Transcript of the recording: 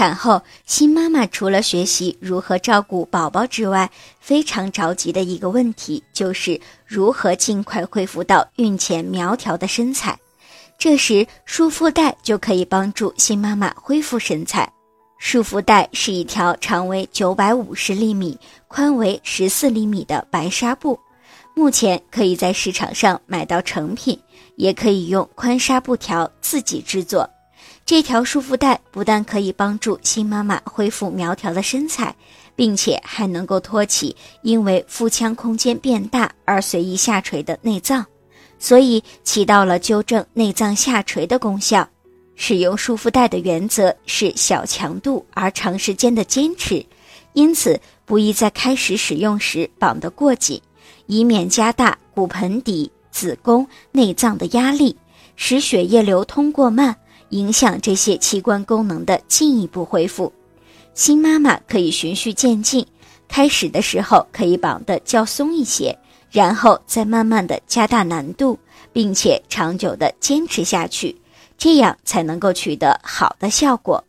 产后，新妈妈除了学习如何照顾宝宝之外，非常着急的一个问题就是如何尽快恢复到孕前苗条的身材。这时，束缚带就可以帮助新妈妈恢复身材。束缚带是一条长为九百五十厘米、宽为十四厘米的白纱布，目前可以在市场上买到成品，也可以用宽纱布条自己制作。这条束缚带不但可以帮助新妈妈恢复苗条的身材，并且还能够托起因为腹腔空间变大而随意下垂的内脏，所以起到了纠正内脏下垂的功效。使用束缚带的原则是小强度而长时间的坚持，因此不宜在开始使用时绑得过紧，以免加大骨盆底、子宫、内脏的压力，使血液流通过慢。影响这些器官功能的进一步恢复，新妈妈可以循序渐进，开始的时候可以绑得较松一些，然后再慢慢的加大难度，并且长久的坚持下去，这样才能够取得好的效果。